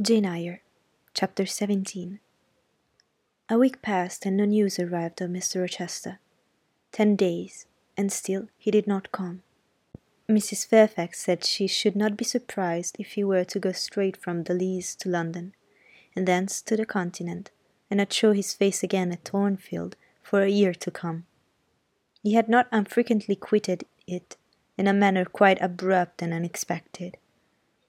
Jane Eyre, Chapter 17 A week passed and no news arrived of Mr. Rochester. Ten days, and still he did not come. Mrs. Fairfax said she should not be surprised if he were to go straight from the Leas to London, and thence to the Continent, and not show his face again at Thornfield for a year to come. He had not unfrequently quitted it in a manner quite abrupt and unexpected.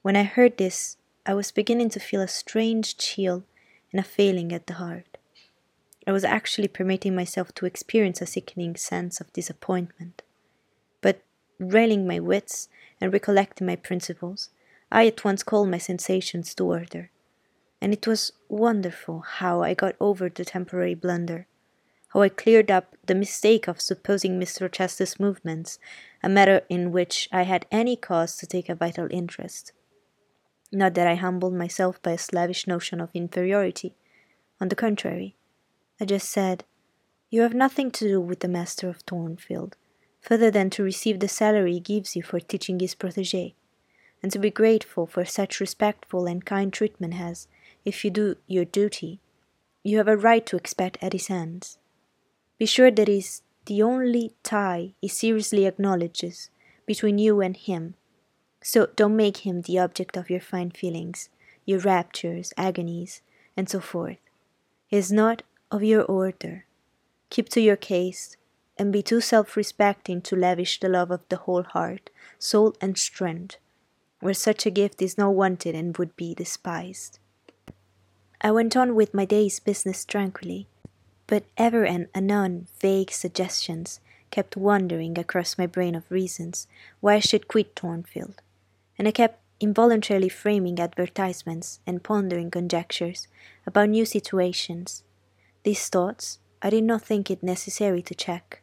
When I heard this I was beginning to feel a strange chill and a failing at the heart. I was actually permitting myself to experience a sickening sense of disappointment. But, railing my wits and recollecting my principles, I at once called my sensations to order. And it was wonderful how I got over the temporary blunder, how I cleared up the mistake of supposing Mr. Rochester's movements a matter in which I had any cause to take a vital interest. Not that I humbled myself by a slavish notion of inferiority. On the contrary, I just said, You have nothing to do with the master of Thornfield, further than to receive the salary he gives you for teaching his protege, and to be grateful for such respectful and kind treatment as, if you do your duty, you have a right to expect at his hands. Be sure that is the only tie he seriously acknowledges between you and him so don't make him the object of your fine feelings, your raptures, agonies, and so forth. He is not of your order. Keep to your case, and be too self respecting to lavish the love of the whole heart, soul, and strength, where such a gift is not wanted and would be despised. I went on with my day's business tranquilly, but ever and anon vague suggestions kept wandering across my brain of reasons why I should quit Thornfield and I kept involuntarily framing advertisements and pondering conjectures about new situations. These thoughts I did not think it necessary to check.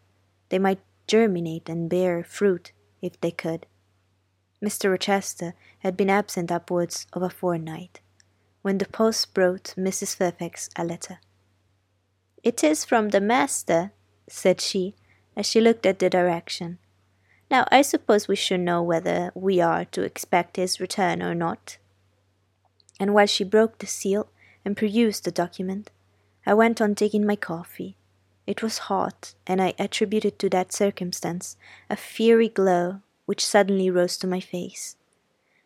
They might germinate and bear fruit if they could. Mr. Rochester had been absent upwards of a fortnight, when the post brought Mrs. Fairfax a letter. It is from the master, said she, as she looked at the direction. Now, I suppose we should know whether we are to expect his return or not. And while she broke the seal and perused the document, I went on taking my coffee. It was hot, and I attributed to that circumstance a fiery glow which suddenly rose to my face.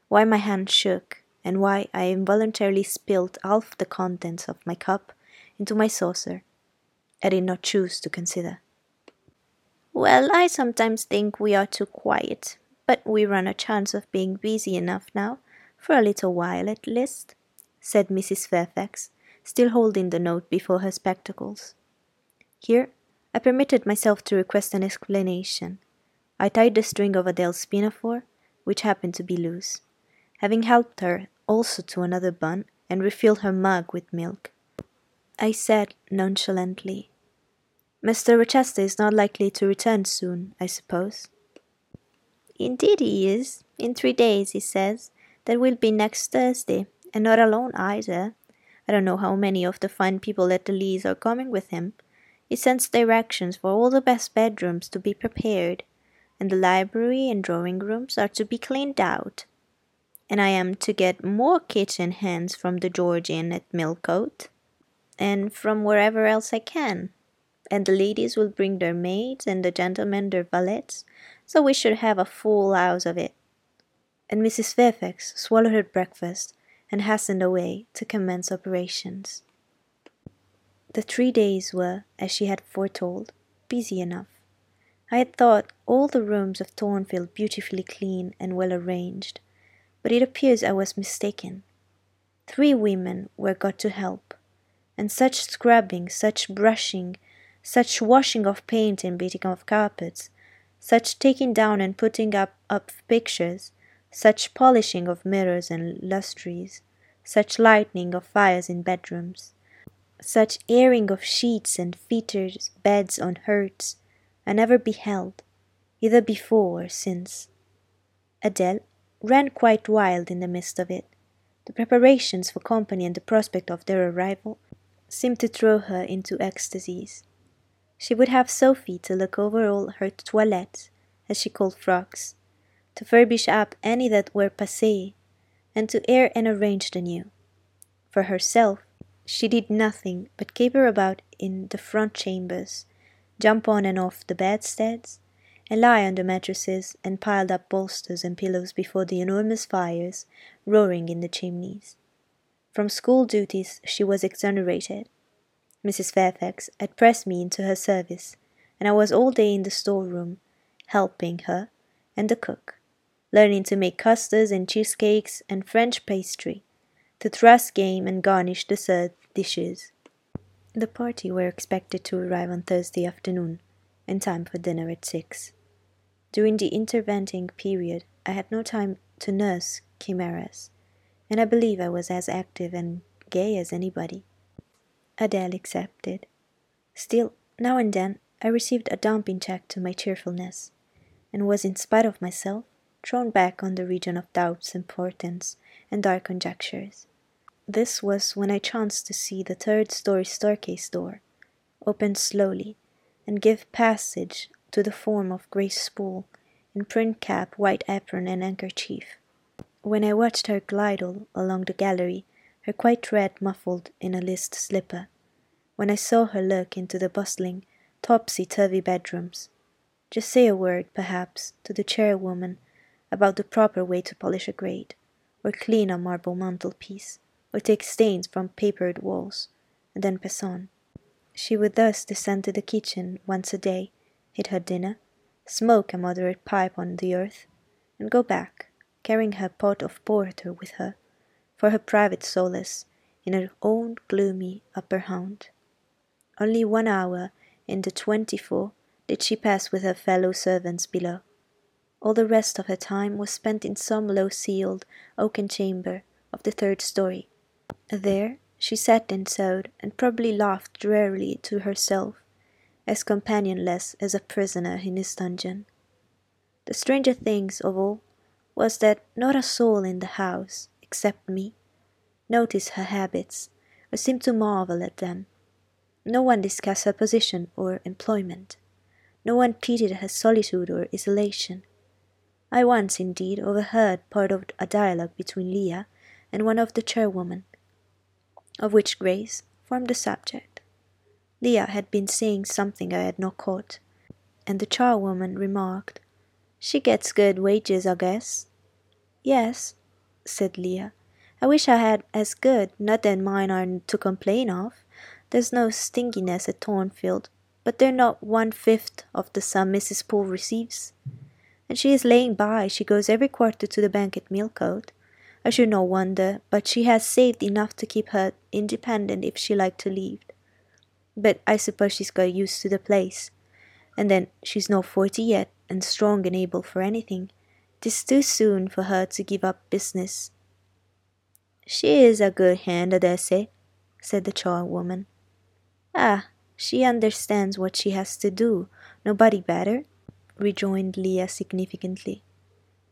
Why my hand shook, and why I involuntarily spilled half the contents of my cup into my saucer, I did not choose to consider. Well, I sometimes think we are too quiet, but we run a chance of being busy enough now, for a little while at least, said Mrs. Fairfax, still holding the note before her spectacles. Here I permitted myself to request an explanation. I tied the string of Adele's pinafore, which happened to be loose, having helped her also to another bun and refilled her mug with milk. I said nonchalantly, Mr. Rochester is not likely to return soon, I suppose. Indeed, he is. In three days, he says. That will be next Thursday, and not alone either. I don't know how many of the fine people at the Leas are coming with him. He sends directions for all the best bedrooms to be prepared, and the library and drawing rooms are to be cleaned out. And I am to get more kitchen hands from the George Inn at Millcote, and from wherever else I can and the ladies will bring their maids and the gentlemen their valets, so we should have a full house of it. And Mrs. Fairfax swallowed her breakfast and hastened away to commence operations. The three days were, as she had foretold, busy enough. I had thought all the rooms of Thornfield beautifully clean and well arranged, but it appears I was mistaken. Three women were got to help, and such scrubbing, such brushing, such washing of paint and beating of carpets, such taking down and putting up of pictures, such polishing of mirrors and lustres, such lighting of fires in bedrooms, such airing of sheets and features, beds on hearths, I never beheld, either before or since. Adele ran quite wild in the midst of it. The preparations for company and the prospect of their arrival seemed to throw her into ecstasies. She would have Sophie to look over all her toilettes, as she called frocks, to furbish up any that were passé, and to air and arrange the new. For herself, she did nothing but caper about in the front chambers, jump on and off the bedsteads, and lie on the mattresses and piled up bolsters and pillows before the enormous fires roaring in the chimneys. From school duties she was exonerated. Mrs. Fairfax had pressed me into her service, and I was all day in the storeroom, helping her and the cook, learning to make custards and cheesecakes and French pastry, to truss game and garnish dessert dishes. The party were expected to arrive on Thursday afternoon, in time for dinner at six. During the intervening period, I had no time to nurse chimeras, and I believe I was as active and gay as anybody. Adele accepted. Still, now and then, I received a dumping check to my cheerfulness, and was, in spite of myself, thrown back on the region of doubts portents and dark conjectures. This was when I chanced to see the third story staircase door open slowly and give passage to the form of Grace Poole in print cap, white apron, and handkerchief. When I watched her glide along the gallery, her quite red muffled in a list slipper, when I saw her look into the bustling, topsy turvy bedrooms, just say a word, perhaps, to the chairwoman about the proper way to polish a grate, or clean a marble mantelpiece, or take stains from papered walls, and then pass on. She would thus descend to the kitchen once a day eat her dinner, smoke a moderate pipe on the earth, and go back, carrying her pot of porter with her, for her private solace, in her own gloomy upper haunt. Only one hour in the twenty-four did she pass with her fellow servants below. All the rest of her time was spent in some low-ceiled oaken chamber of the third story. There she sat and sewed, and probably laughed drearily to herself as companionless as a prisoner in his dungeon. The stranger things of all was that not a soul in the house, except me, notice her habits or seemed to marvel at them. No one discussed her position or employment. No one pitied her solitude or isolation. I once, indeed, overheard part of a dialogue between Leah and one of the chairwomen, of which Grace formed the subject. Leah had been saying something I had not caught, and the charwoman remarked, She gets good wages, I guess. Yes, said Leah. I wish I had as good, not that mine are to complain of. There's no stinginess at Thornfield, but they're not one fifth of the sum Mrs. Poole receives. And she is laying by, she goes every quarter to the bank at Millcote. I should not wonder, but she has saved enough to keep her independent if she liked to leave. But I suppose she's got used to the place. And then she's not forty yet, and strong and able for anything. Tis too soon for her to give up business. She is a good hand, I dare say, said the charwoman. Ah, she understands what she has to do, nobody better, rejoined Leah significantly.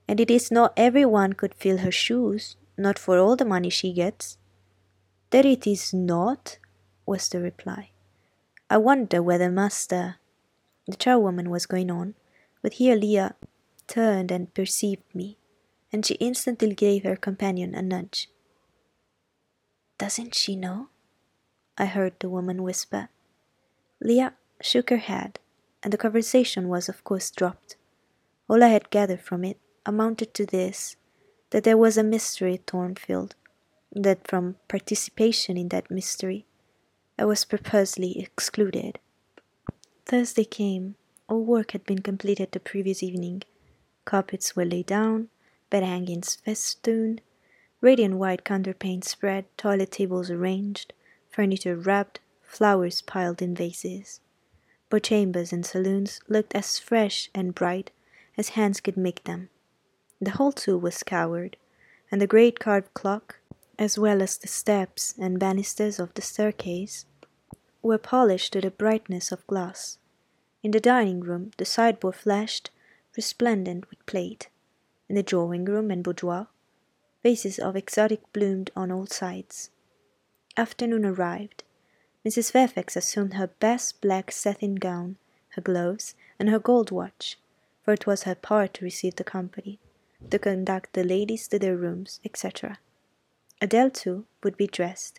And it is not every one could fill her shoes, not for all the money she gets. That it is not, was the reply. I wonder whether Master. The charwoman was going on, but here Leah turned and perceived me, and she instantly gave her companion a nudge. Doesn't she know? I heard the woman whisper. Leah shook her head, and the conversation was of course dropped. All I had gathered from it amounted to this that there was a mystery at Thornfield, that from participation in that mystery I was purposely excluded. Thursday came. All work had been completed the previous evening. Carpets were laid down, bed hangings festooned, radiant white counterpane spread, toilet tables arranged, furniture rubbed, flowers piled in vases. Both chambers and saloons looked as fresh and bright as hands could make them. The hall too was scoured, and the great carved clock, as well as the steps and banisters of the staircase, were polished to the brightness of glass. In the dining room the sideboard flashed, resplendent with plate. In the drawing room and boudoir, vases of exotic bloomed on all sides. Afternoon arrived. Mrs. Fairfax assumed her best black satin gown, her gloves, and her gold watch, for it was her part to receive the company, to conduct the ladies to their rooms, etc. Adele, too, would be dressed.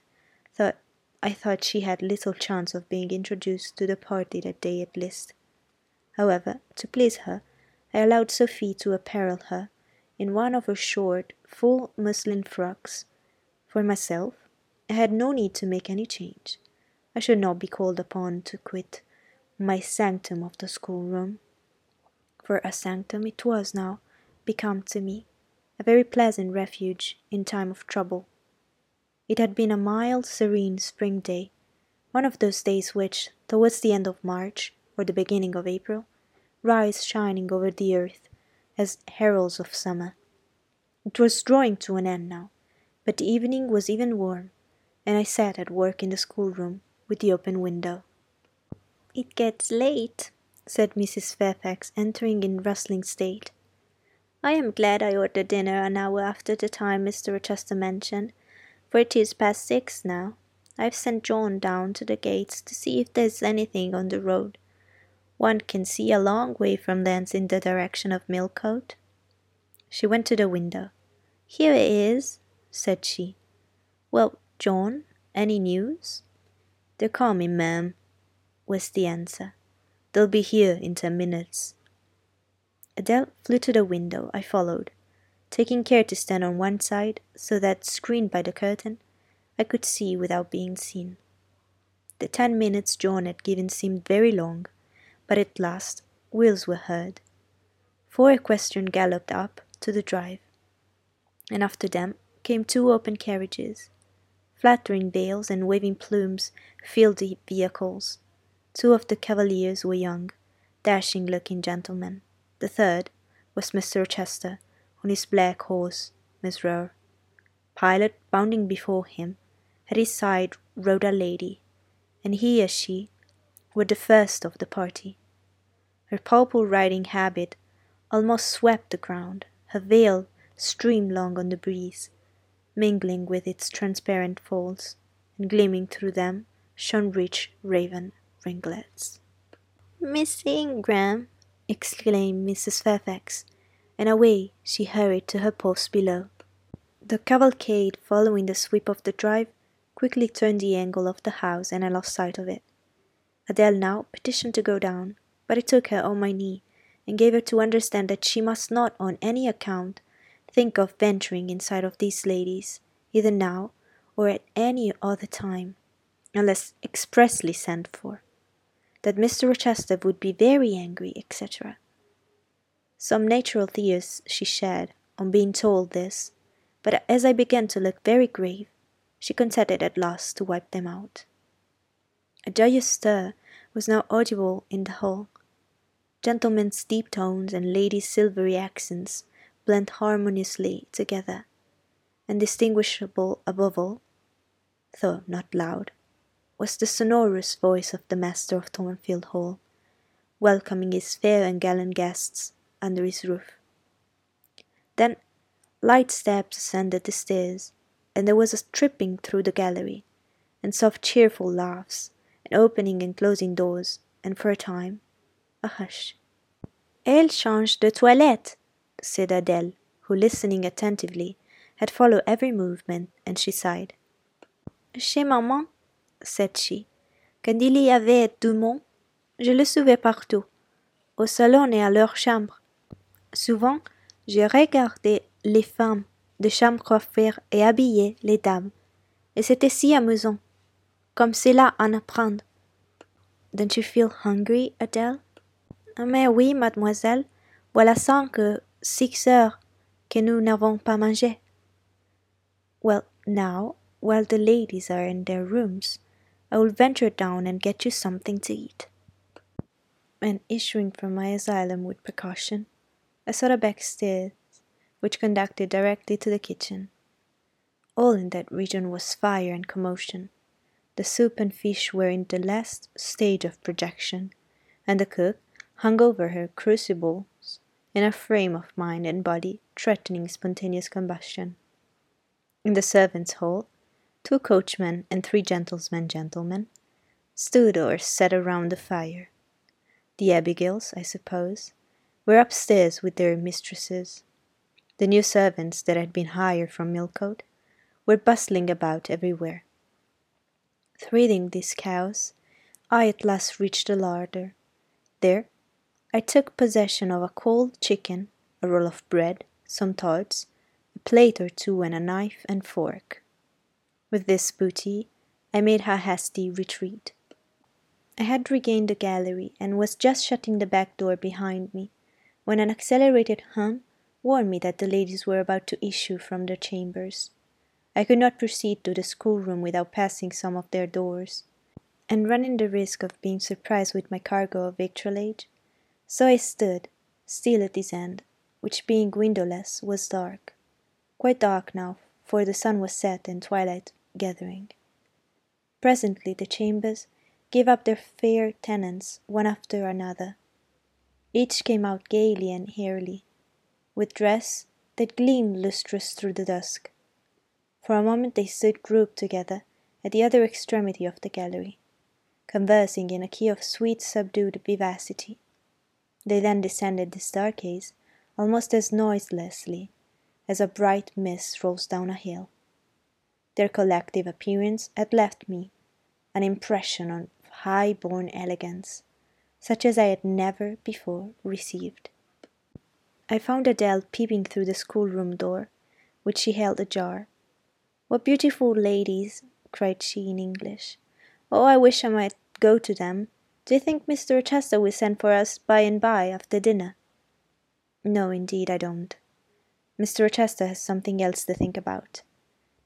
Thought I thought she had little chance of being introduced to the party that day at least. However, to please her, I allowed Sophie to apparel her in one of her short, full muslin frocks. For myself, I had no need to make any change. I should not be called upon to quit my sanctum of the schoolroom. For a sanctum it was now become to me, a very pleasant refuge in time of trouble. It had been a mild, serene spring day, one of those days which, towards the end of March or the beginning of April, rise shining over the earth as heralds of summer. It was drawing to an end now, but the evening was even warm, and I sat at work in the schoolroom with the open window. It gets late, said Mrs. Fairfax, entering in rustling state. I am glad I ordered dinner an hour after the time Mr. Rochester mentioned, for it is past six now. I've sent John down to the gates to see if there's anything on the road. One can see a long way from thence in the direction of Millcote. She went to the window. Here it is, said she. Well, John, any news? They're coming, ma'am, was the answer. They'll be here in ten minutes. Adele flew to the window. I followed, taking care to stand on one side so that, screened by the curtain, I could see without being seen. The ten minutes John had given seemed very long but at last wheels were heard. Four equestrians galloped up to the drive, and after them came two open carriages. Flattering veils and waving plumes filled the vehicles. Two of the cavaliers were young, dashing looking gentlemen. The third was Mr. Rochester on his black horse, Miss Mesrour. Pilot bounding before him, at his side rode a lady, and he and she were the first of the party. Her purple riding habit almost swept the ground, her veil streamed long on the breeze, mingling with its transparent folds, and gleaming through them shone rich raven ringlets. Miss Ingram! exclaimed Mrs. Fairfax, and away she hurried to her post below. The cavalcade, following the sweep of the drive, quickly turned the angle of the house, and I lost sight of it. Adele now petitioned to go down, but I took her on my knee and gave her to understand that she must not on any account think of venturing inside of these ladies, either now or at any other time, unless expressly sent for, that Mr. Rochester would be very angry, etc. Some natural tears she shed on being told this, but as I began to look very grave, she consented at last to wipe them out. A joyous stir was now audible in the hall, Gentlemen's deep tones and ladies' silvery accents blent harmoniously together, and distinguishable above all, though not loud, was the sonorous voice of the master of Thornfield Hall, welcoming his fair and gallant guests under his roof. Then light steps ascended the stairs, and there was a tripping through the gallery, and soft cheerful laughs, and opening and closing doors, and for a time a hush. Elle change de toilette, said Adele, who, listening attentively, had followed every movement, and she sighed. Chez maman, said she, quand il y avait du monde, je le suivais partout, au salon et à leur chambre. Souvent, je regardais les femmes de chambre coiffer et habiller les dames, et c'était si amusant, comme cela en apprendre. Don't you feel hungry, Adele? Ah, mais oui, mademoiselle, voilà cinq, six heures que nous n'avons pas mangé. Well, now, while the ladies are in their rooms, I will venture down and get you something to eat. And issuing from my asylum with precaution, I sought a back stairs which conducted directly to the kitchen. All in that region was fire and commotion. The soup and fish were in the last stage of projection, and the cook, hung over her crucibles in a frame of mind and body threatening spontaneous combustion. In the servants' hall, two coachmen and three gentlemen gentlemen stood or sat around the fire. The Abigails, I suppose, were upstairs with their mistresses. The new servants that had been hired from Millcote were bustling about everywhere. Threading this chaos, I at last reached the larder. There, I took possession of a cold chicken, a roll of bread, some tarts, a plate or two, and a knife and fork. With this booty, I made a hasty retreat. I had regained the gallery and was just shutting the back door behind me when an accelerated hum warned me that the ladies were about to issue from their chambers. I could not proceed to the schoolroom without passing some of their doors, and running the risk of being surprised with my cargo of victualage. So I stood, still at this end, which being windowless was dark, quite dark now, for the sun was set and twilight gathering. Presently the chambers gave up their fair tenants one after another. Each came out gaily and airily, with dress that gleamed lustrous through the dusk. For a moment they stood grouped together at the other extremity of the gallery, conversing in a key of sweet subdued vivacity. They then descended the staircase almost as noiselessly as a bright mist rolls down a hill. Their collective appearance had left me an impression of high born elegance, such as I had never before received. I found Adele peeping through the schoolroom door, which she held ajar. What beautiful ladies! cried she in English. Oh, I wish I might go to them. Do you think Mr. Rochester will send for us by and by after dinner? No, indeed, I don't. Mr. Rochester has something else to think about.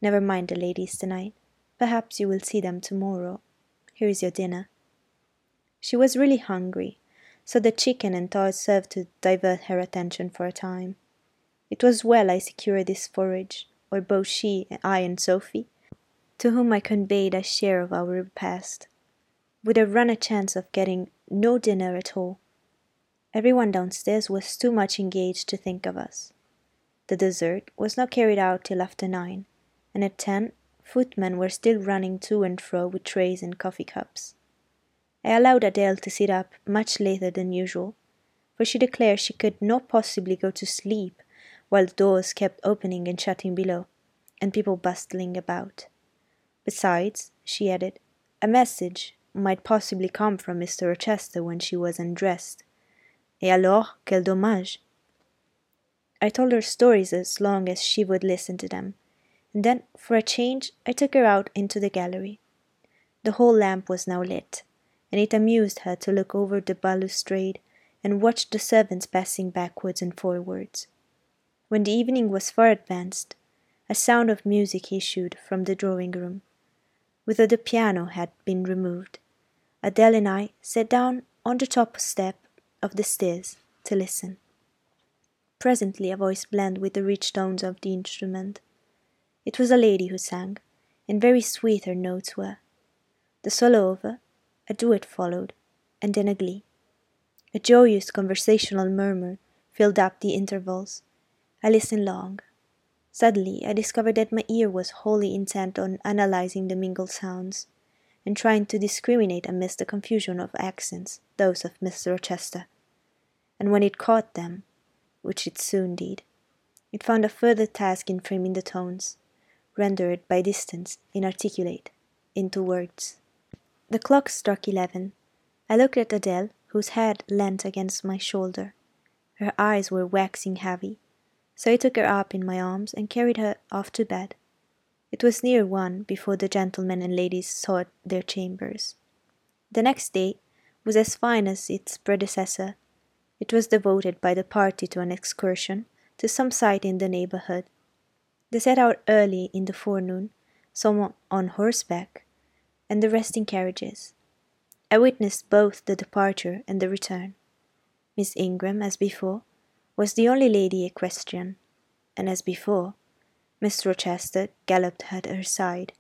Never mind the ladies tonight. Perhaps you will see them tomorrow. Here is your dinner. She was really hungry, so the chicken and tarts served to divert her attention for a time. It was well I secured this forage, or both she, and I, and Sophie, to whom I conveyed a share of our repast, would have run a chance of getting no dinner at all. Everyone downstairs was too much engaged to think of us. The dessert was not carried out till after nine, and at ten Footmen were still running to and fro with trays and coffee cups. I allowed Adele to sit up much later than usual, for she declared she could not possibly go to sleep while doors kept opening and shutting below, and people bustling about. Besides, she added, a message might possibly come from Mr. Rochester when she was undressed. Et alors, quel dommage! I told her stories as long as she would listen to them, and then, for a change, I took her out into the gallery. The hall lamp was now lit, and it amused her to look over the balustrade and watch the servants passing backwards and forwards. When the evening was far advanced, a sound of music issued from the drawing room, whither the piano had been removed. Adele and I sat down on the top step of the stairs to listen. Presently a voice blended with the rich tones of the instrument. It was a lady who sang, and very sweet her notes were. The solo over, a duet followed, and then a glee. A joyous conversational murmur filled up the intervals. I listened long. Suddenly I discovered that my ear was wholly intent on analyzing the mingled sounds, and trying to discriminate amidst the confusion of accents those of Mr. Rochester. And when it caught them, which it soon did, it found a further task in framing the tones rendered by distance inarticulate, into words. The clock struck eleven. I looked at Adele, whose head leant against my shoulder. Her eyes were waxing heavy, so I took her up in my arms and carried her off to bed. It was near one before the gentlemen and ladies sought their chambers. The next day was as fine as its predecessor. It was devoted by the party to an excursion to some site in the neighborhood they set out early in the forenoon, some on horseback, and the rest in carriages. I witnessed both the departure and the return. Miss Ingram, as before, was the only lady equestrian, and as before, Mr. Rochester galloped at her side.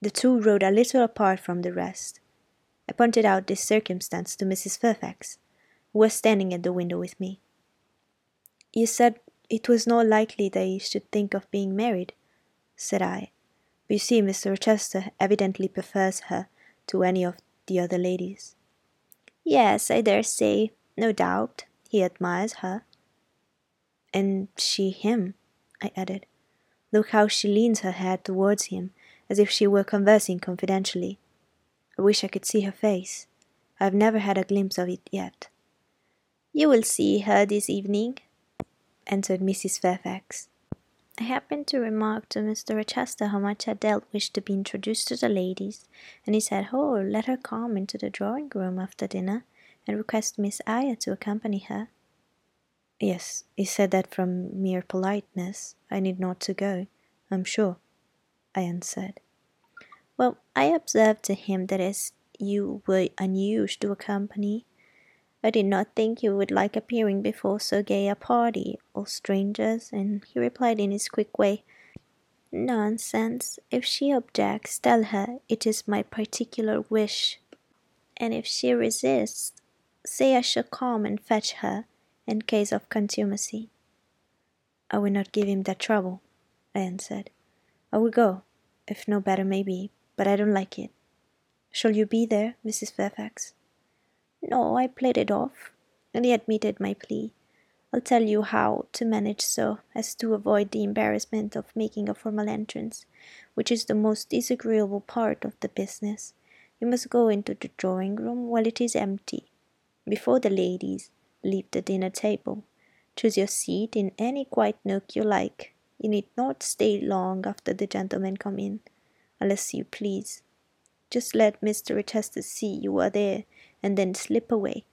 The two rode a little apart from the rest. I pointed out this circumstance to Mrs. Fairfax, who was standing at the window with me. You said it was not likely that they should think of being married, said I. But you see, Mr. Rochester evidently prefers her to any of the other ladies. Yes, I dare say, no doubt. He admires her. And she him, I added. Look how she leans her head towards him, as if she were conversing confidentially. I wish I could see her face. I have never had a glimpse of it yet. You will see her this evening, answered Mrs. Fairfax. I happened to remark to Mr. Rochester how much Adele wished to be introduced to the ladies, and he said, Oh, let her come into the drawing room after dinner and request Miss Eyre to accompany her. Yes, he said that from mere politeness I need not to go, I'm sure, I answered. Well, I observed to him that as you were unused to accompany, I did not think you would like appearing before so gay a party, all strangers, and he replied in his quick way, Nonsense. If she objects, tell her it is my particular wish. And if she resists, say I shall come and fetch her in case of contumacy. I will not give him that trouble, I answered. I will go, if no better may be, but I don't like it. Shall you be there, Mrs. Fairfax? No, I played it off, and he admitted my plea. I'll tell you how to manage so as to avoid the embarrassment of making a formal entrance, which is the most disagreeable part of the business. You must go into the drawing room while it is empty, before the ladies, leave the dinner table. Choose your seat in any quiet nook you like. You need not stay long after the gentlemen come in, unless you please. Just let Mr. Rochester see you are there, and then slip away.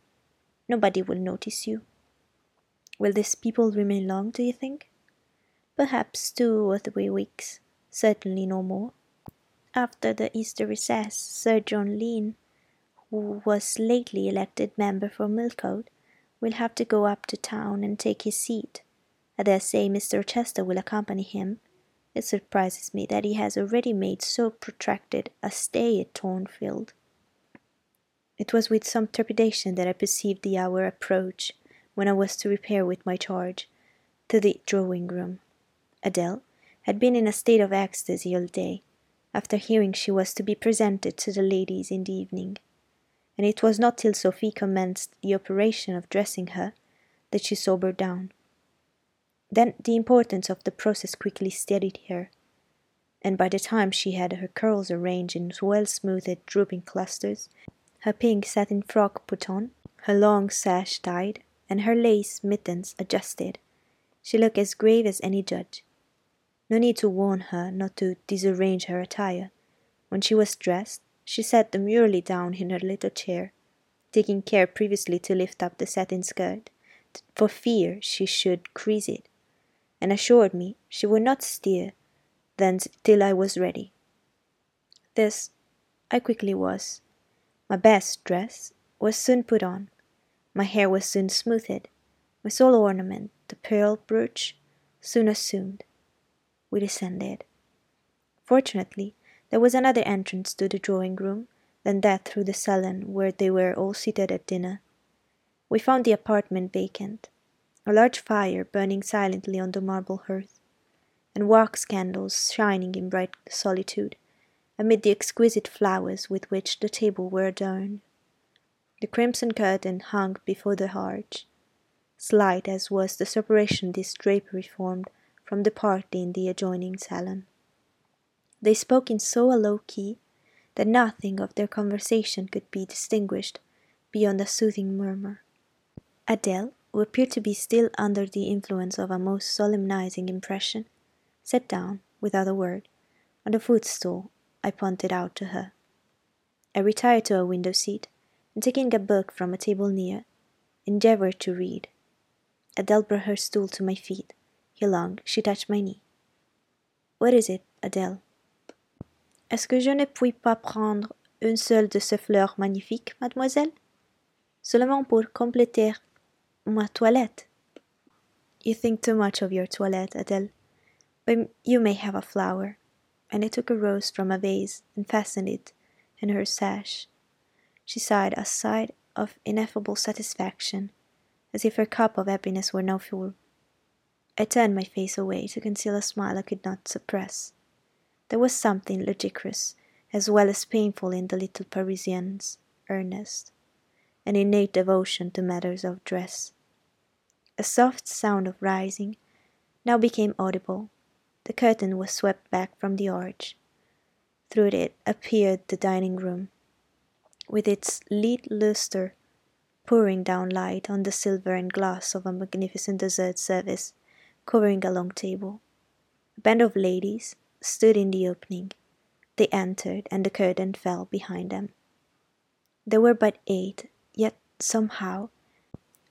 Nobody will notice you. Will these people remain long, do you think? Perhaps two or three weeks, certainly no more. After the Easter recess, Sir John Lean, who was lately elected member for Millcote, will have to go up to town and take his seat. I dare say Mr. Chester will accompany him. It surprises me that he has already made so protracted a stay at Thornfield. It was with some trepidation that I perceived the hour approach when I was to repair with my charge to the drawing room. Adele had been in a state of ecstasy all day, after hearing she was to be presented to the ladies in the evening and it was not till Sophie commenced the operation of dressing her that she sobered down. Then the importance of the process quickly steadied her, and by the time she had her curls arranged in well smoothed drooping clusters, her pink satin frock put on, her long sash tied, and her lace mittens adjusted, she looked as grave as any judge. No need to warn her not to disarrange her attire. When she was dressed, she sat demurely down in her little chair, taking care previously to lift up the satin skirt, for fear she should crease it, and assured me she would not stir thence till I was ready. This I quickly was. My best dress was soon put on, my hair was soon smoothed, my sole ornament, the pearl brooch, soon assumed. We descended. Fortunately, there was another entrance to the drawing room than that through the salon where they were all seated at dinner. We found the apartment vacant, a large fire burning silently on the marble hearth, and wax candles shining in bright solitude amid the exquisite flowers with which the table were adorned. The crimson curtain hung before the arch. Slight as was the separation this drapery formed from the party in the adjoining salon. They spoke in so a low key that nothing of their conversation could be distinguished beyond a soothing murmur. Adele, who appeared to be still under the influence of a most solemnizing impression, sat down, without a word, on the footstool I pointed out to her. I retired to a window seat, and taking a book from a table near, endeavored to read. Adele brought her stool to my feet. He long she touched my knee. What is it, Adele? Est-ce que je ne puis pas prendre une seule de ces fleurs magnifiques, mademoiselle Seulement pour compléter ma toilette. You think too much of your toilette, Adele. But you may have a flower. And I took a rose from a vase and fastened it in her sash. She sighed a sigh of ineffable satisfaction, as if her cup of happiness were now full. I turned my face away to conceal a smile I could not suppress. There was something ludicrous as well as painful in the little Parisienne's earnest and innate devotion to matters of dress. A soft sound of rising now became audible. the curtain was swept back from the arch. Through it appeared the dining room, with its lead lustre pouring down light on the silver and glass of a magnificent dessert service covering a long table. A band of ladies stood in the opening. They entered, and the curtain fell behind them. There were but eight, yet somehow,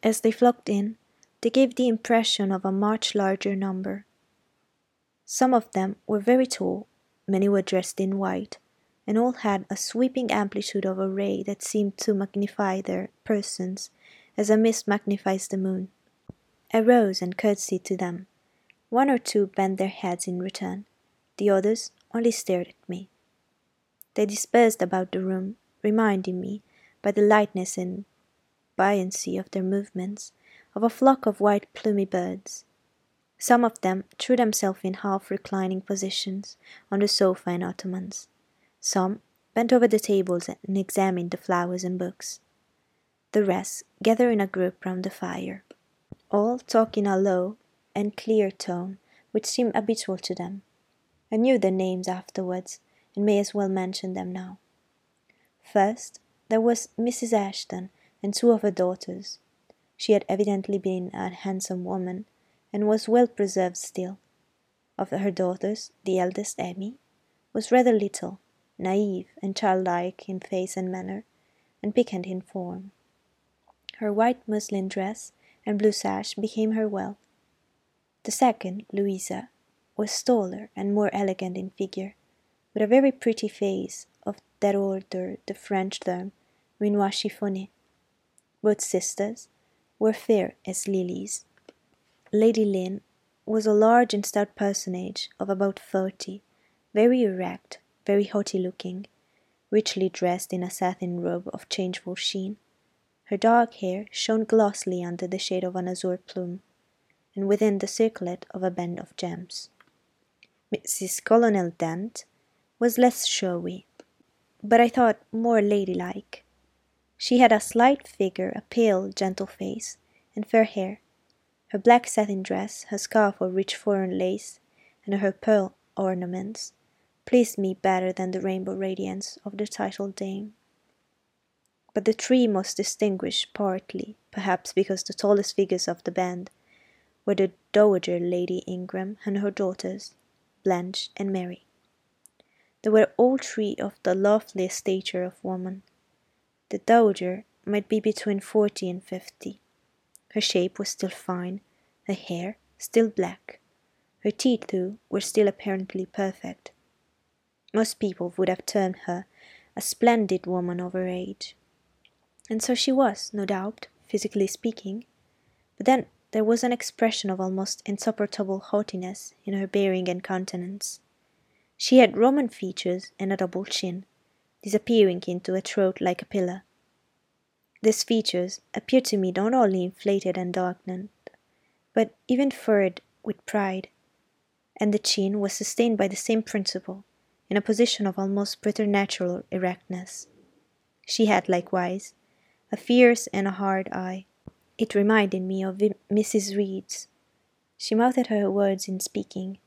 as they flocked in, they gave the impression of a much larger number. Some of them were very tall, many were dressed in white, and all had a sweeping amplitude of array that seemed to magnify their persons as a mist magnifies the moon. I rose and curtsied to them. One or two bent their heads in return, the others only stared at me. They dispersed about the room, reminding me, by the lightness and buoyancy of their movements, of a flock of white plumy birds. Some of them threw themselves in half reclining positions on the sofa and ottomans. Some bent over the tables and examined the flowers and books. The rest gathered in a group round the fire, all talking in a low and clear tone which seemed habitual to them. I knew their names afterwards, and may as well mention them now. First, there was Mrs. Eshton and two of her daughters. She had evidently been a handsome woman, and was well preserved still. Of her daughters, the eldest, Amy, was rather little, naive and childlike in face and manner, and piquant in form. Her white muslin dress and blue sash became her well. The second, Louisa, was taller and more elegant in figure, with a very pretty face of that order the French term minois chiffonné. Both sisters were fair as lilies. Lady Lynn was a large and stout personage of about thirty, very erect, very haughty looking, richly dressed in a satin robe of changeful sheen. Her dark hair shone glossily under the shade of an azure plume, and within the circlet of a band of gems. Mrs. Colonel Dent was less showy, but I thought more ladylike. She had a slight figure, a pale, gentle face, and fair hair. Her black satin dress, her scarf of rich foreign lace, and her pearl ornaments pleased me better than the rainbow radiance of the titled dame. But the three most distinguished, partly, perhaps, because the tallest figures of the band were the Dowager Lady Ingram and her daughters, Blanche and Mary. They were all three of the loveliest stature of woman, the dowager might be between forty and fifty. Her shape was still fine, her hair still black. Her teeth, too, were still apparently perfect. Most people would have termed her a splendid woman of her age. And so she was, no doubt, physically speaking. But then there was an expression of almost insupportable haughtiness in her bearing and countenance. She had Roman features and a double chin, disappearing into a throat like a pillar. These features appeared to me not only inflated and darkened, but even furrowed with pride, and the chin was sustained by the same principle, in a position of almost preternatural erectness. She had likewise a fierce and a hard eye. It reminded me of Mrs. Reed's. She mouthed her words in speaking.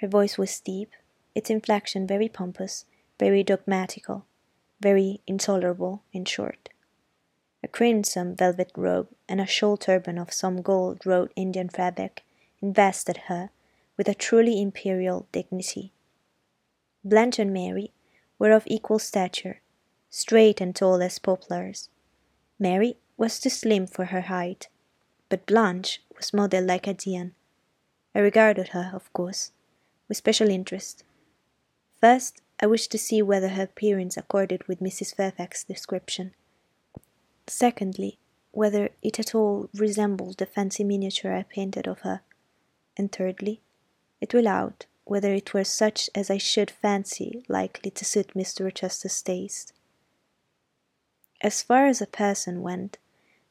Her voice was deep, its inflection very pompous, very dogmatical very intolerable, in short. A crimson velvet robe and a shawl turban of some gold wrought Indian fabric invested her with a truly imperial dignity. Blanche and Mary were of equal stature, straight and tall as poplars. Mary was too slim for her height, but Blanche was modelled like a Dian. I regarded her, of course, with special interest. First, I wished to see whether her appearance accorded with Mrs. Fairfax's description. Secondly, whether it at all resembled the fancy miniature I painted of her. And thirdly, it will out whether it were such as I should fancy likely to suit Mr. Rochester's taste. As far as a person went,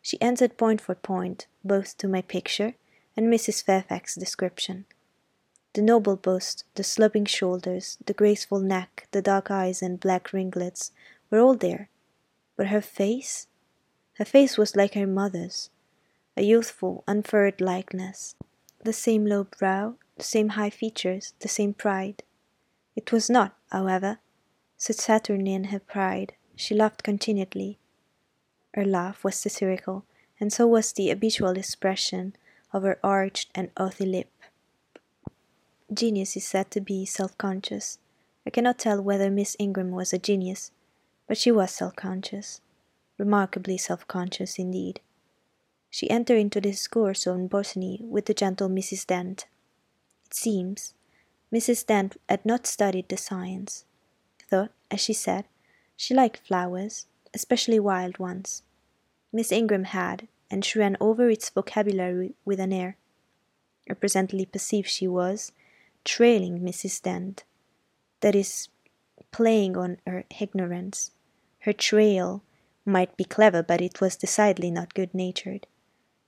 she answered point for point both to my picture and Mrs. Fairfax's description. The noble bust, the sloping shoulders, the graceful neck, the dark eyes and black ringlets were all there. But her face? Her face was like her mother's, a youthful, unfurrowed likeness, the same low brow, the same high features, the same pride. It was not, however, such Saturnine her pride. She laughed continually. Her laugh was satirical, and so was the habitual expression of her arched and haughty lip. Genius is said to be self conscious. I cannot tell whether Miss Ingram was a genius, but she was self conscious, remarkably self conscious indeed. She entered into the discourse on botany with the gentle Mrs. Dent. It seems Mrs. Dent had not studied the science, though, as she said, she liked flowers, especially wild ones. Miss Ingram had, and she ran over its vocabulary with an air. I presently perceived she was trailing Mrs. Dent, that is, playing on her ignorance. Her trail might be clever, but it was decidedly not good natured.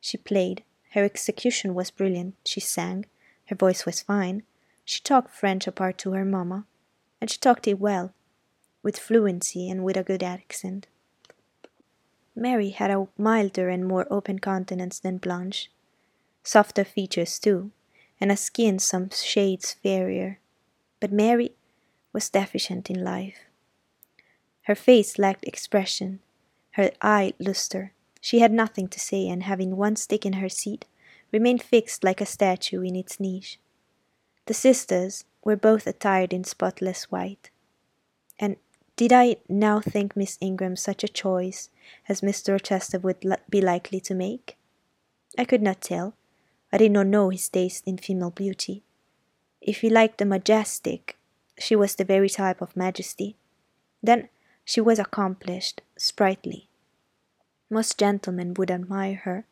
She played, her execution was brilliant, she sang, her voice was fine, she talked French apart to her mamma, and she talked it well, with fluency and with a good accent. Mary had a milder and more open countenance than Blanche, softer features too, and a skin some shades fairer. But Mary was deficient in life. Her face lacked expression, her eye lustre. She had nothing to say, and having once taken her seat, remained fixed like a statue in its niche. The sisters were both attired in spotless white. Did I now think Miss Ingram such a choice as Mr. Rochester would be likely to make? I could not tell. I did not know his taste in female beauty. If he liked the majestic, she was the very type of majesty. Then she was accomplished, sprightly. Most gentlemen would admire her,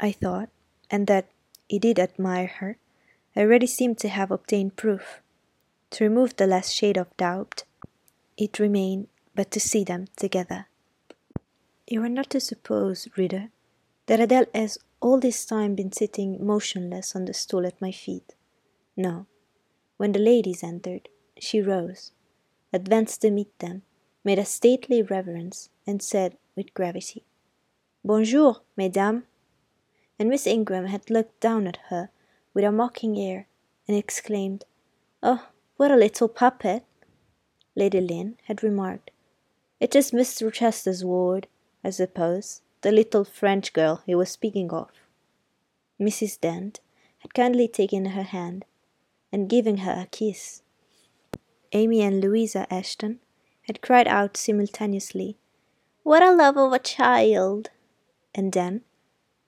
I thought, and that he did admire her I already seemed to have obtained proof. To remove the last shade of doubt, it remained but to see them together. You are not to suppose, reader, that Adele has all this time been sitting motionless on the stool at my feet. No. When the ladies entered, she rose, advanced to meet them, made a stately reverence, and said with gravity, Bonjour, mesdames. And Miss Ingram had looked down at her with a mocking air, and exclaimed, Oh, what a little puppet! Lady Lynn had remarked, It is Mr. Rochester's ward, I suppose, the little French girl he was speaking of. Mrs. Dent had kindly taken her hand and given her a kiss. Amy and Louisa Eshton had cried out simultaneously, What a love of a child! And then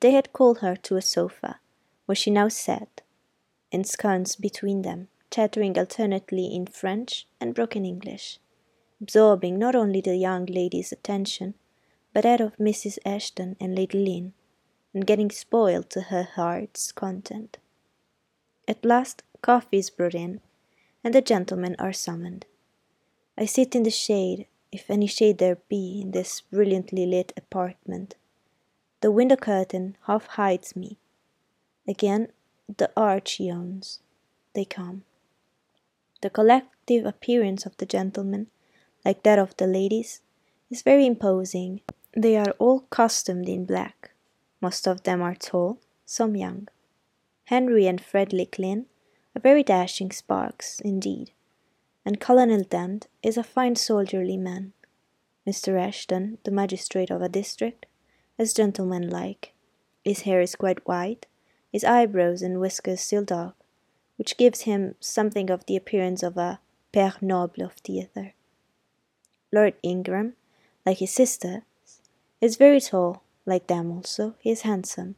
they had called her to a sofa where she now sat, ensconced between them, chattering alternately in French and broken English, absorbing not only the young lady's attention, but that of Mrs. Eshton and Lady Lynn, and getting spoiled to her heart's content. At last coffee is brought in, and the gentlemen are summoned. I sit in the shade, if any shade there be in this brilliantly lit apartment. The window curtain half hides me, Again the arch yawns. They come. The collective appearance of the gentlemen, like that of the ladies, is very imposing. They are all costumed in black. Most of them are tall, some young. Henry and Frederick Lynn are very dashing sparks, indeed, and Colonel Dent is a fine soldierly man. Mr. Eshton, the magistrate of a district, is gentlemanlike. His hair is quite white, his eyebrows and whiskers still dark, which gives him something of the appearance of a père noble of theatre. Lord Ingram, like his sisters, is very tall, like them also, he is handsome,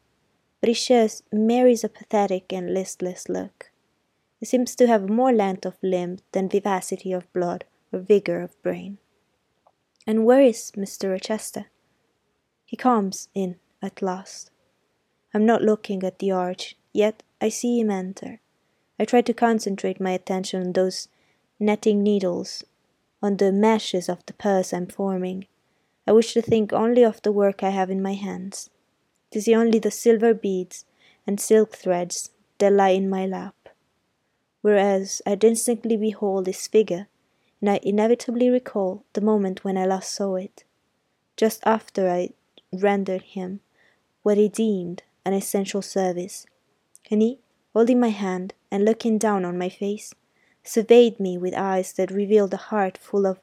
but he shares Mary's apathetic and listless look. He seems to have more length of limb than vivacity of blood or vigour of brain. And where is Mr. Rochester? He comes in at last. I'm not looking at the arch, yet I see him enter. I try to concentrate my attention on those netting needles, on the meshes of the purse I'm forming. I wish to think only of the work I have in my hands, to see only the silver beads and silk threads that lie in my lap. Whereas I instantly behold his figure, and I inevitably recall the moment when I last saw it, just after I rendered him what he deemed an essential service, and he, holding my hand and looking down on my face, surveyed me with eyes that revealed a heart full of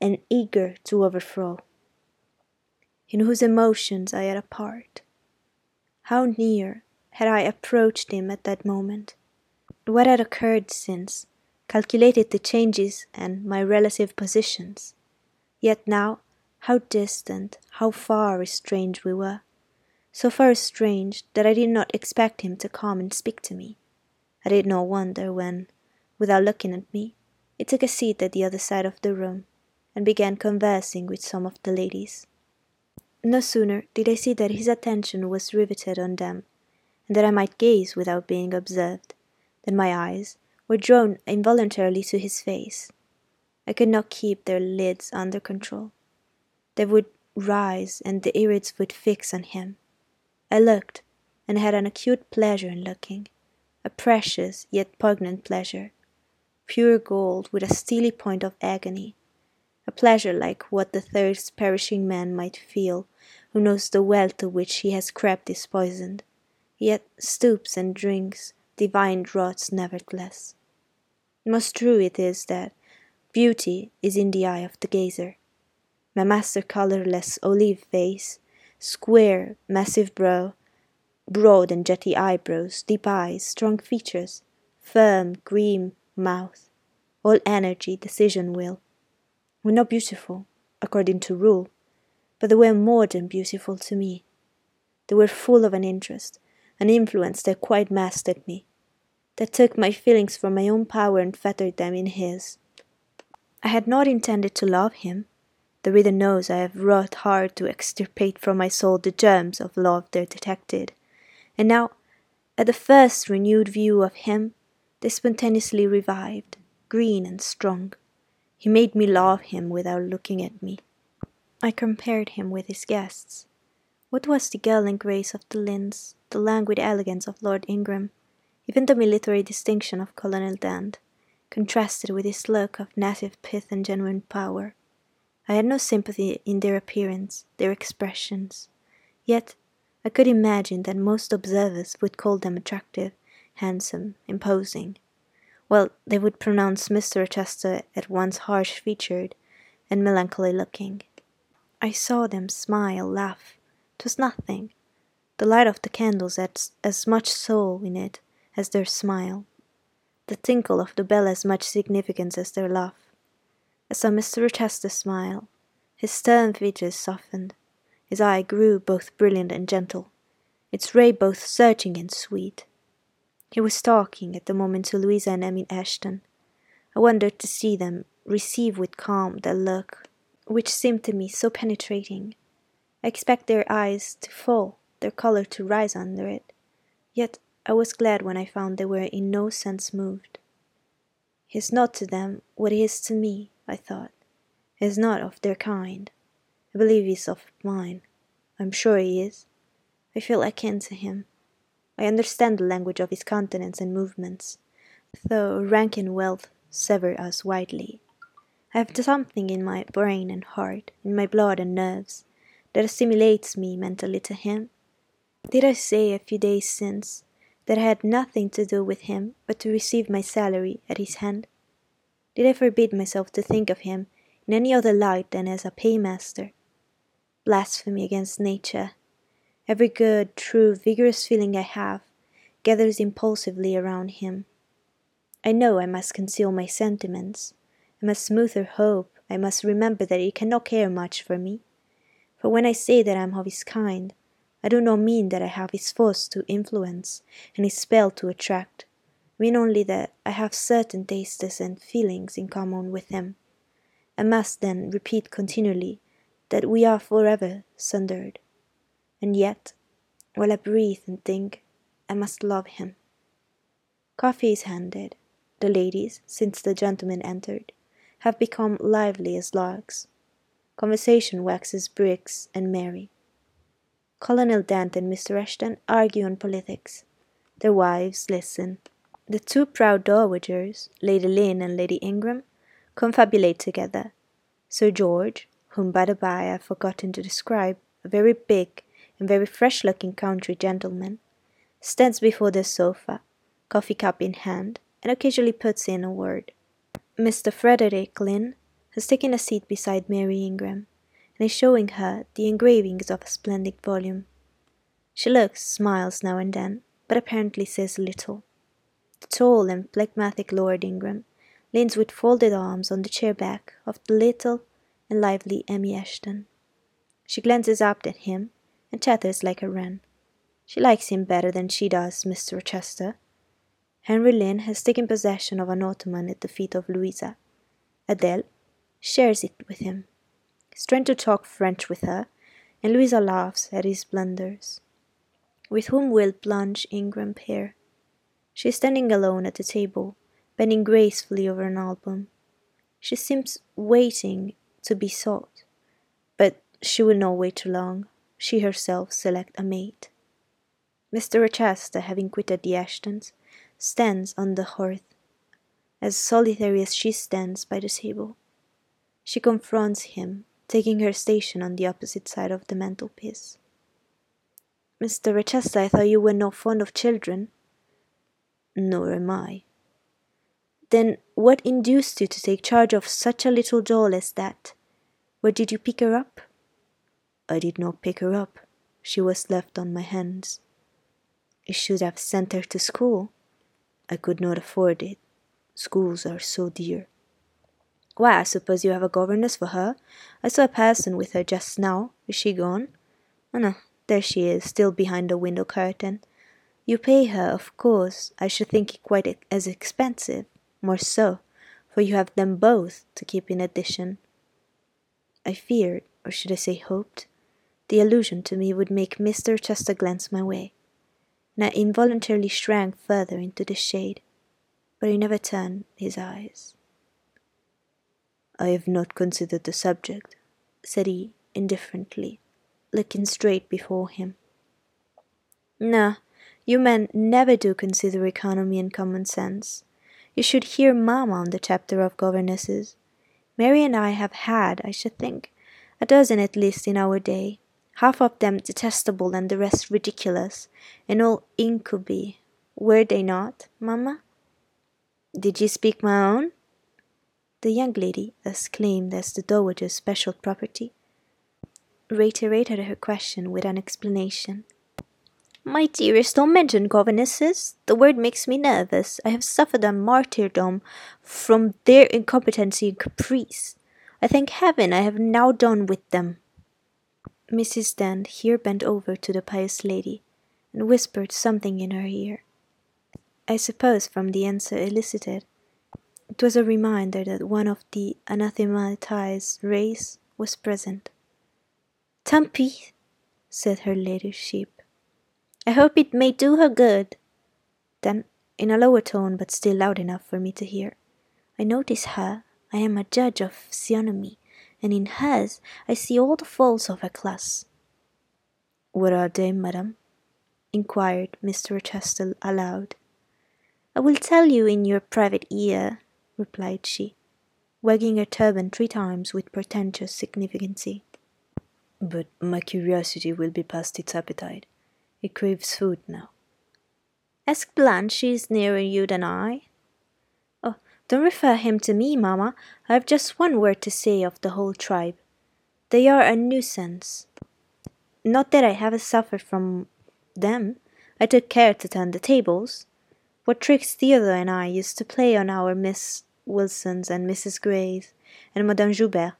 and eager to overflow, in whose emotions I had a part. How near had I approached him at that moment? What had occurred since? Calculated the changes and my relative positions. Yet now, how distant, how far estranged we were. So far estranged that I did not expect him to come and speak to me. I did not wonder when, without looking at me, he took a seat at the other side of the room and began conversing with some of the ladies. No sooner did I see that his attention was riveted on them, and that I might gaze without being observed, than my eyes were drawn involuntarily to his face. I could not keep their lids under control. They would rise, and the irids would fix on him. I looked, and had an acute pleasure in looking, a precious yet poignant pleasure, pure gold with a steely point of agony, a pleasure like what the thirst perishing man might feel who knows the well to which he has crept is poisoned, yet stoops and drinks divine draughts nevertheless. Most true it is that beauty is in the eye of the gazer. My master colourless olive face, square, massive brow, broad and jetty eyebrows, deep eyes, strong features, firm, grim mouth, all energy, decision, will, were not beautiful, according to rule, but they were more than beautiful to me. They were full of an interest, an influence that quite mastered me, that took my feelings from my own power and fettered them in his. I had not intended to love him. The reader knows I have wrought hard to extirpate from my soul the germs of love there detected, and now, at the first renewed view of him, they spontaneously revived, green and strong. He made me love him without looking at me. I compared him with his guests. What was the gallant grace of the Lynns, the languid elegance of Lord Ingram, even the military distinction of Colonel Dent, contrasted with his look of native pith and genuine power. I had no sympathy in their appearance, their expressions, yet I could imagine that most observers would call them attractive, handsome, imposing well, they would pronounce Mr. Rochester at once harsh featured and melancholy looking. I saw them smile, laugh. 'Twas nothing. The light of the candles had as much soul in it as their smile. The tinkle of the bell as much significance as their laugh. I saw Mr. Rochester smile. His stern features softened. His eye grew both brilliant and gentle, its ray both searching and sweet. He was talking at the moment to Louisa and Emmy Eshton. I wondered to see them receive with calm that look which seemed to me so penetrating. I expect their eyes to fall, their color to rise under it. Yet I was glad when I found they were in no sense moved. He is not to them what he is to me, I thought. Is not of their kind. I believe he is of mine. I am sure he is. I feel akin to him. I understand the language of his countenance and movements, though rank and wealth sever us widely. I have something in my brain and heart, in my blood and nerves, that assimilates me mentally to him. Did I say a few days since that I had nothing to do with him but to receive my salary at his hand? Did I forbid myself to think of him in any other light than as a paymaster? Blasphemy against nature Every good, true, vigorous feeling I have gathers impulsively around him. I know I must conceal my sentiments. I must smooth her hope. I must remember that he cannot care much for me. For when I say that I am of his kind, I do not mean that I have his force to influence and his spell to attract. Mean only that I have certain tastes and feelings in common with him. I must then repeat continually that we are forever sundered and yet, while I breathe and think, I must love him. Coffee is handed. The ladies, since the gentlemen entered, have become lively as larks. Conversation waxes brisk and merry. Colonel Dent and Mr. Eshton argue on politics. Their wives listen. The two proud dowagers, Lady Lynn and Lady Ingram, confabulate together. Sir George, whom by the by I have forgotten to describe, a very big, and very fresh looking country gentleman, stands before the sofa, coffee cup in hand, and occasionally puts in a word. Mr. Frederick Lynn has taken a seat beside Mary Ingram, and is showing her the engravings of a splendid volume. She looks, smiles now and then, but apparently says little. Tall and phlegmatic Lord Ingram leans with folded arms on the chair back of the little and lively Emmy Eshton. She glances up at him and chatters like a wren. She likes him better than she does Mr. Rochester. Henry Lynn has taken possession of an ottoman at the feet of Louisa. Adele shares it with him. He's trying to talk French with her, and Louisa laughs at his blunders. With whom will Blanche Ingram pair? She is standing alone at the table, bending gracefully over an album. She seems waiting to be sought, but she will not wait too long. She herself select a mate. Mr. Rochester, having quitted the Eshtons, stands on the hearth, as solitary as she stands by the table. She confronts him, taking her station on the opposite side of the mantelpiece. Mr. Rochester, I thought you were not fond of children. Nor am I. Then what induced you to take charge of such a little doll as that? Where did you pick her up? I did not pick her up. She was left on my hands. I should have sent her to school. I could not afford it. Schools are so dear. Why, I suppose you have a governess for her. I saw a person with her just now. Is she gone? Oh, no, there she is, still behind the window curtain. You pay her, of course. I should think it quite as expensive. More so, for you have them both to keep in addition. I feared, or should I say hoped, the allusion to me would make Mr. Rochester glance my way, and I involuntarily shrank further into the shade, but he never turned his eyes. I have not considered the subject, said he indifferently, looking straight before him. No, you men never do consider economy and common sense. You should hear Mamma on the chapter of governesses. Mary and I have had, I should think, a dozen at least in our day, half of them detestable and the rest ridiculous, and all incubi. Were they not, Mamma? Did you speak my own? The young lady, thus claimed as the dowager's special property, reiterated her question with an explanation. My dearest, don't mention governesses. The word makes me nervous. I have suffered a martyrdom from their incompetency and caprice. I thank heaven I have now done with them. Mrs. Dent here bent over to the pious lady and whispered something in her ear. I suppose from the answer elicited it was a reminder that one of the anathematized race was present. Tant pis, said her ladyship. I hope it may do her good. Then, in a lower tone but still loud enough for me to hear, I notice her. I am a judge of physiognomy, and in hers I see all the faults of her class. What are they, madam? inquired Mr. Rochester aloud. I will tell you in your private ear, replied she, wagging her turban three times with portentous significancy. But my curiosity will be past its appetite. It craves food now. Ask Blanche, she is nearer you than I. Oh, don't refer him to me, mamma. I have just one word to say of the whole tribe. They are a nuisance. Not that I have suffered from them. I took care to turn the tables. What tricks Theodore and I used to play on our Miss Wilsons and Mrs. Greys and Madame Joubert.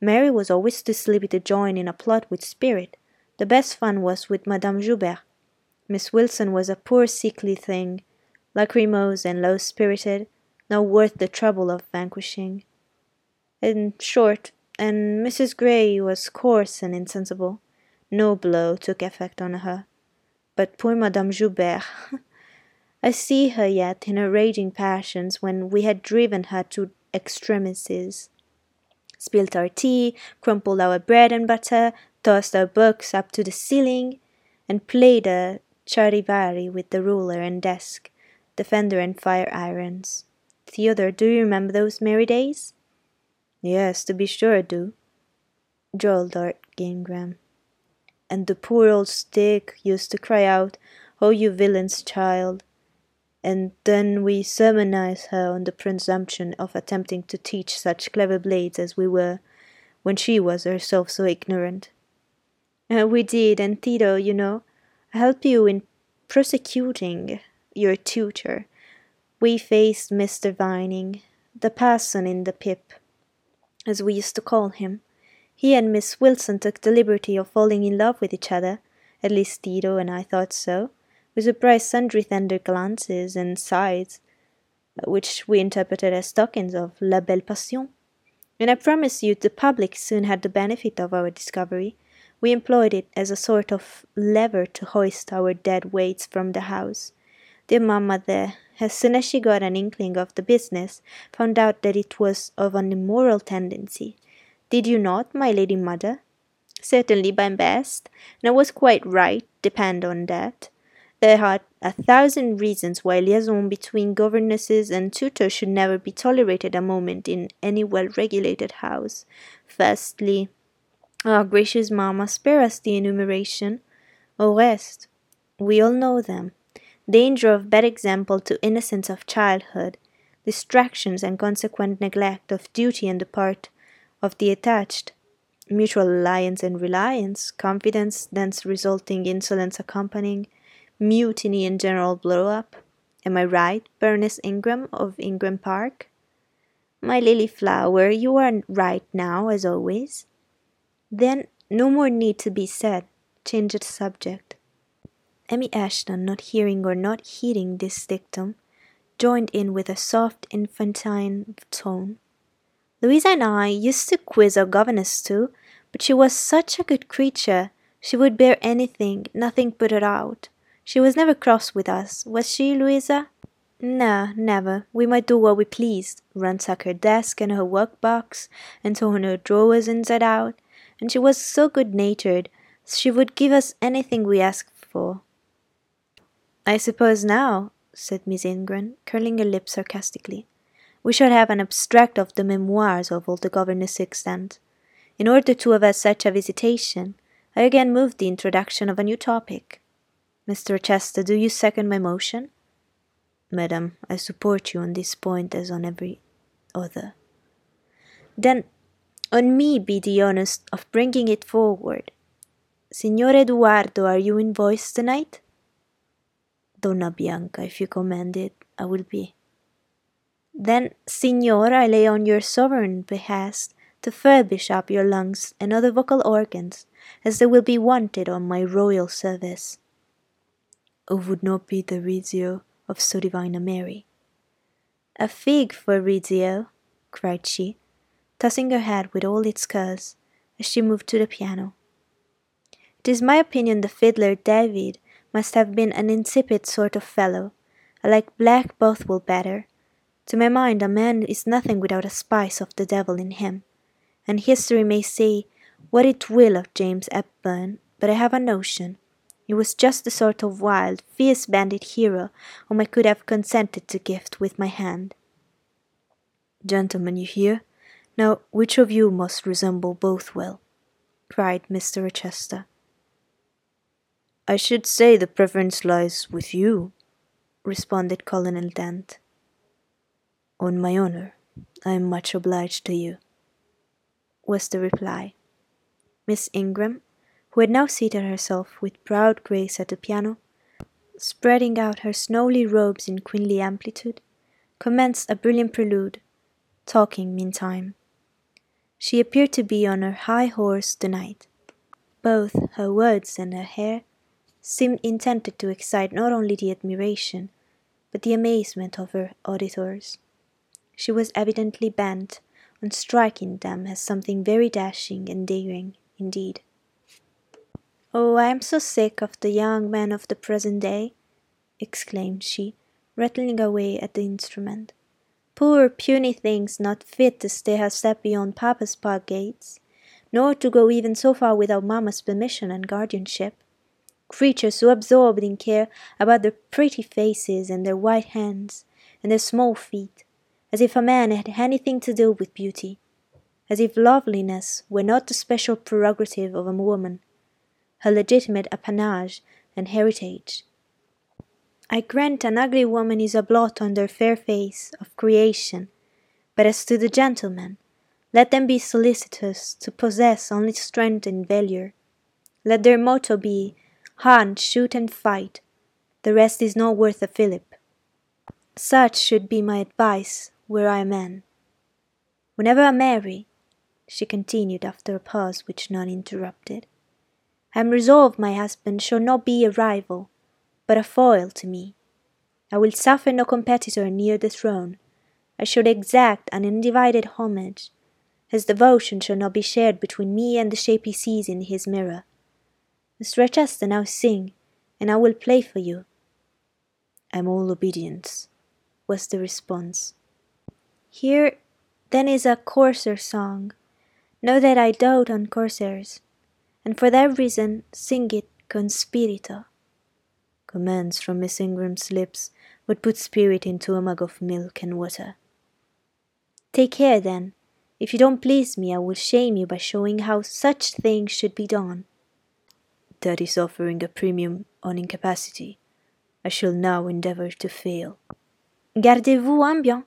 Mary was always too sleepy to join in a plot with spirit. The best fun was with Madame Joubert. Miss Wilson was a poor sickly thing, lachrymose and low spirited, not worth the trouble of vanquishing. In short, and Mrs. Grey was coarse and insensible. No blow took effect on her. But poor Madame Joubert I see her yet in her raging passions when we had driven her to extremities. Spilt our tea, crumpled our bread and butter, tossed our books up to the ceiling, and played a charivari with the ruler and desk, the fender and fire irons. Theodore, do you remember those merry days? Yes, to be sure I do, drawled Lord Ingram. And the poor old stick used to cry out, Oh, you villain's child! and then we sermonized her on the presumption of attempting to teach such clever blades as we were, when she was herself so ignorant. Uh, we did, and Tedo, you know, helped you in prosecuting your tutor. We faced Mr. Vining, the parson in the pip, as we used to call him. He and Miss Wilson took the liberty of falling in love with each other, at least Tedo and I thought so. We surprised sundry tender glances and sighs, which we interpreted as tokens of la belle passion. And I promise you the public soon had the benefit of our discovery. We employed it as a sort of lever to hoist our dead weights from the house. Dear mamma there, as soon as she got an inkling of the business, found out that it was of an immoral tendency. Did you not, my lady mother? Certainly, my best, and I was quite right, depend on that. There are a thousand reasons why liaison between governesses and tutors should never be tolerated a moment in any well regulated house. Firstly, our gracious mamma, spare us the enumeration. Au reste, we all know them. Danger of bad example to innocence of childhood, distractions and consequent neglect of duty on the part of the attached, mutual alliance and reliance, confidence, thence resulting insolence accompanying, mutiny and general blow up. Am I right, Baroness Ingram of Ingram Park? My lily flower, you are right now, as always. Then no more need to be said. Change the subject. Emmy Eshton, not hearing or not heeding this dictum, joined in with a soft infantine tone. Louisa and I used to quiz our governess too, but she was such a good creature. She would bear anything, nothing put her out. She was never cross with us, was she, Louisa? No, never. We might do what we pleased, ransack her desk and her work box, and turn her drawers inside out, and she was so good natured, she would give us anything we asked for. I suppose now, said Miss Ingram, curling her lip sarcastically, we shall have an abstract of the memoirs of all the governess extant. In order to avert such a visitation, I again moved the introduction of a new topic. Mr. Rochester, do you second my motion? Madam, I support you on this point as on every other. Then on me be the honour of bringing it forward. Signor Eduardo, are you in voice tonight? Donna Bianca, if you command it, I will be. Then, Signor, I lay on your sovereign behest to furbish up your lungs and other vocal organs, as they will be wanted on my royal service who would not be the Rizzio of so divine a Mary? A fig for Rizzio, cried she, tossing her head with all its curls as she moved to the piano. It is my opinion the fiddler David must have been an insipid sort of fellow. I like Black Bothwell better. To my mind, a man is nothing without a spice of the devil in him. And history may say what it will of James Hepburn, but I have a notion he was just the sort of wild, fierce bandit hero whom I could have consented to gift with my hand. Gentlemen, you hear? Now, which of you must resemble Bothwell? cried Mr. Rochester. I should say the preference lies with you, responded Colonel Dent. On my honor, I am much obliged to you, was the reply. Miss Ingram who had now seated herself with proud grace at the piano, spreading out her snowy robes in queenly amplitude, commenced a brilliant prelude, talking meantime. She appeared to be on her high horse tonight. Both her words and her hair seemed intended to excite not only the admiration, but the amazement of her auditors. She was evidently bent on striking them as something very dashing and daring indeed. Oh, I am so sick of the young men of the present day, exclaimed she, rattling away at the instrument. Poor puny things not fit to stay a step beyond Papa's park gates, nor to go even so far without Mamma's permission and guardianship. Creatures so absorbed in care about their pretty faces and their white hands and their small feet, as if a man had anything to do with beauty, as if loveliness were not the special prerogative of a woman her legitimate appanage and heritage. I grant an ugly woman is a blot on the fair face of creation, but as to the gentlemen, let them be solicitous to possess only strength and valor. Let their motto be hunt, shoot, and fight. The rest is not worth a fillip. Such should be my advice were I a man. Whenever I marry, she continued after a pause which none interrupted, I am resolved my husband shall not be a rival, but a foil to me. I will suffer no competitor near the throne. I shall exact an undivided homage. His devotion shall not be shared between me and the shape he sees in his mirror. Mr. Rochester, now sing, and I will play for you. I am all obedience, was the response. Here then is a Corsair song. Know that I dote on Corsairs, and for that reason sing it con spirito. Commands from Miss Ingram's lips would put spirit into a mug of milk and water. Take care, then. If you don't please me, I will shame you by showing how such things should be done. That is offering a premium on incapacity. I shall now endeavour to fail. Gardez-vous bien.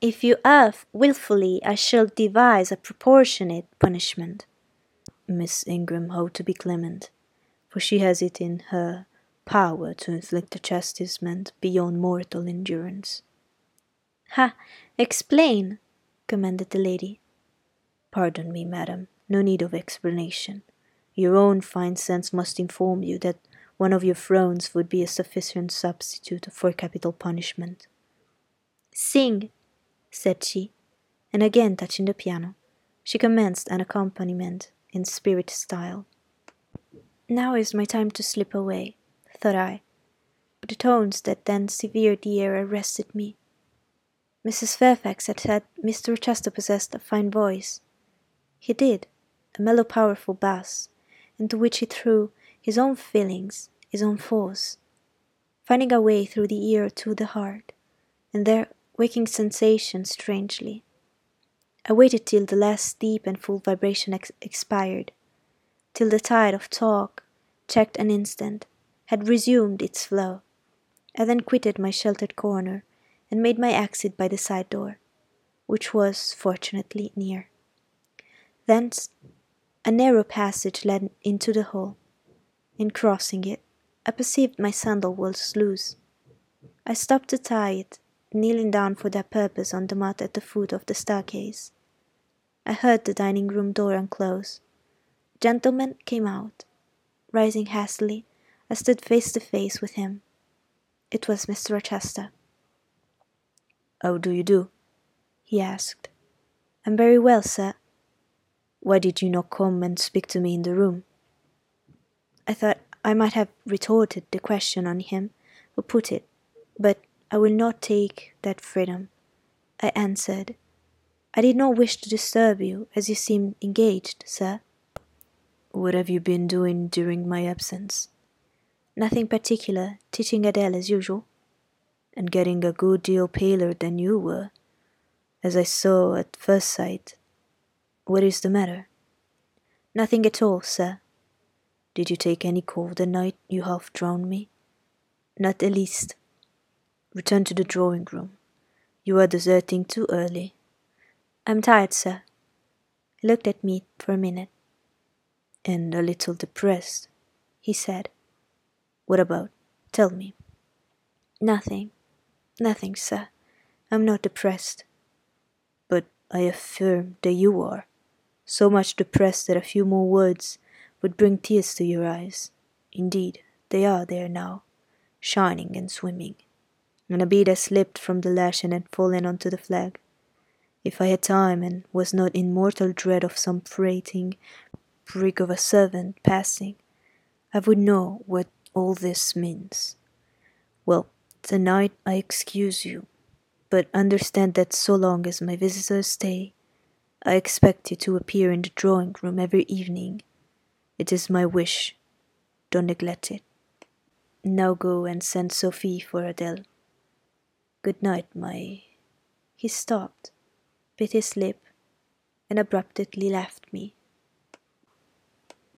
If you err wilfully, I shall devise a proportionate punishment. Miss Ingram ought to be clement, for she has it in her power to inflict a chastisement beyond mortal endurance. Ha! Explain, commanded the lady. Pardon me, madam, no need of explanation. Your own fine sense must inform you that one of your frowns would be a sufficient substitute for capital punishment. Sing, said she, and again touching the piano, she commenced an accompaniment in spirit style. Now is my time to slip away, thought I, but the tones that then severed the air arrested me. Mrs. Fairfax had said Mr. Rochester possessed a fine voice. He did, a mellow, powerful bass, into which he threw his own feelings, his own force, finding a way through the ear to the heart, and there waking sensation strangely. I waited till the last deep and full vibration ex- expired, till the tide of talk, checked an instant, had resumed its flow. I then quitted my sheltered corner and made my exit by the side door, which was fortunately near. Thence a narrow passage led into the hall. In crossing it, I perceived my sandal was loose. I stopped to tie it kneeling down for that purpose on the mat at the foot of the staircase. I heard the dining room door unclose. Gentlemen came out. Rising hastily, I stood face to face with him. It was Mr. Rochester. How do you do? he asked. I'm very well, sir. Why did you not come and speak to me in the room? I thought I might have retorted the question on him who put it, but I will not take that freedom. I answered. I did not wish to disturb you, as you seemed engaged, sir. What have you been doing during my absence? Nothing particular, teaching Adele as usual. And getting a good deal paler than you were, as I saw at first sight. What is the matter? Nothing at all, sir. Did you take any cold the night you half drowned me? Not the least. Return to the drawing room. You are deserting too early. I'm tired, sir. He looked at me for a minute. And a little depressed, he said. What about? Tell me. Nothing. Nothing, sir. I'm not depressed. But I affirm that you are. So much depressed that a few more words would bring tears to your eyes. Indeed, they are there now, shining and swimming and a bead had slipped from the lash and had fallen onto the flag. If I had time and was not in mortal dread of some prating prig of a servant passing, I would know what all this means. Well, tonight I excuse you, but understand that so long as my visitors stay, I expect you to appear in the drawing room every evening. It is my wish. Don't neglect it. Now go and send Sophie for Adele. Good night, my. He stopped, bit his lip, and abruptly left me.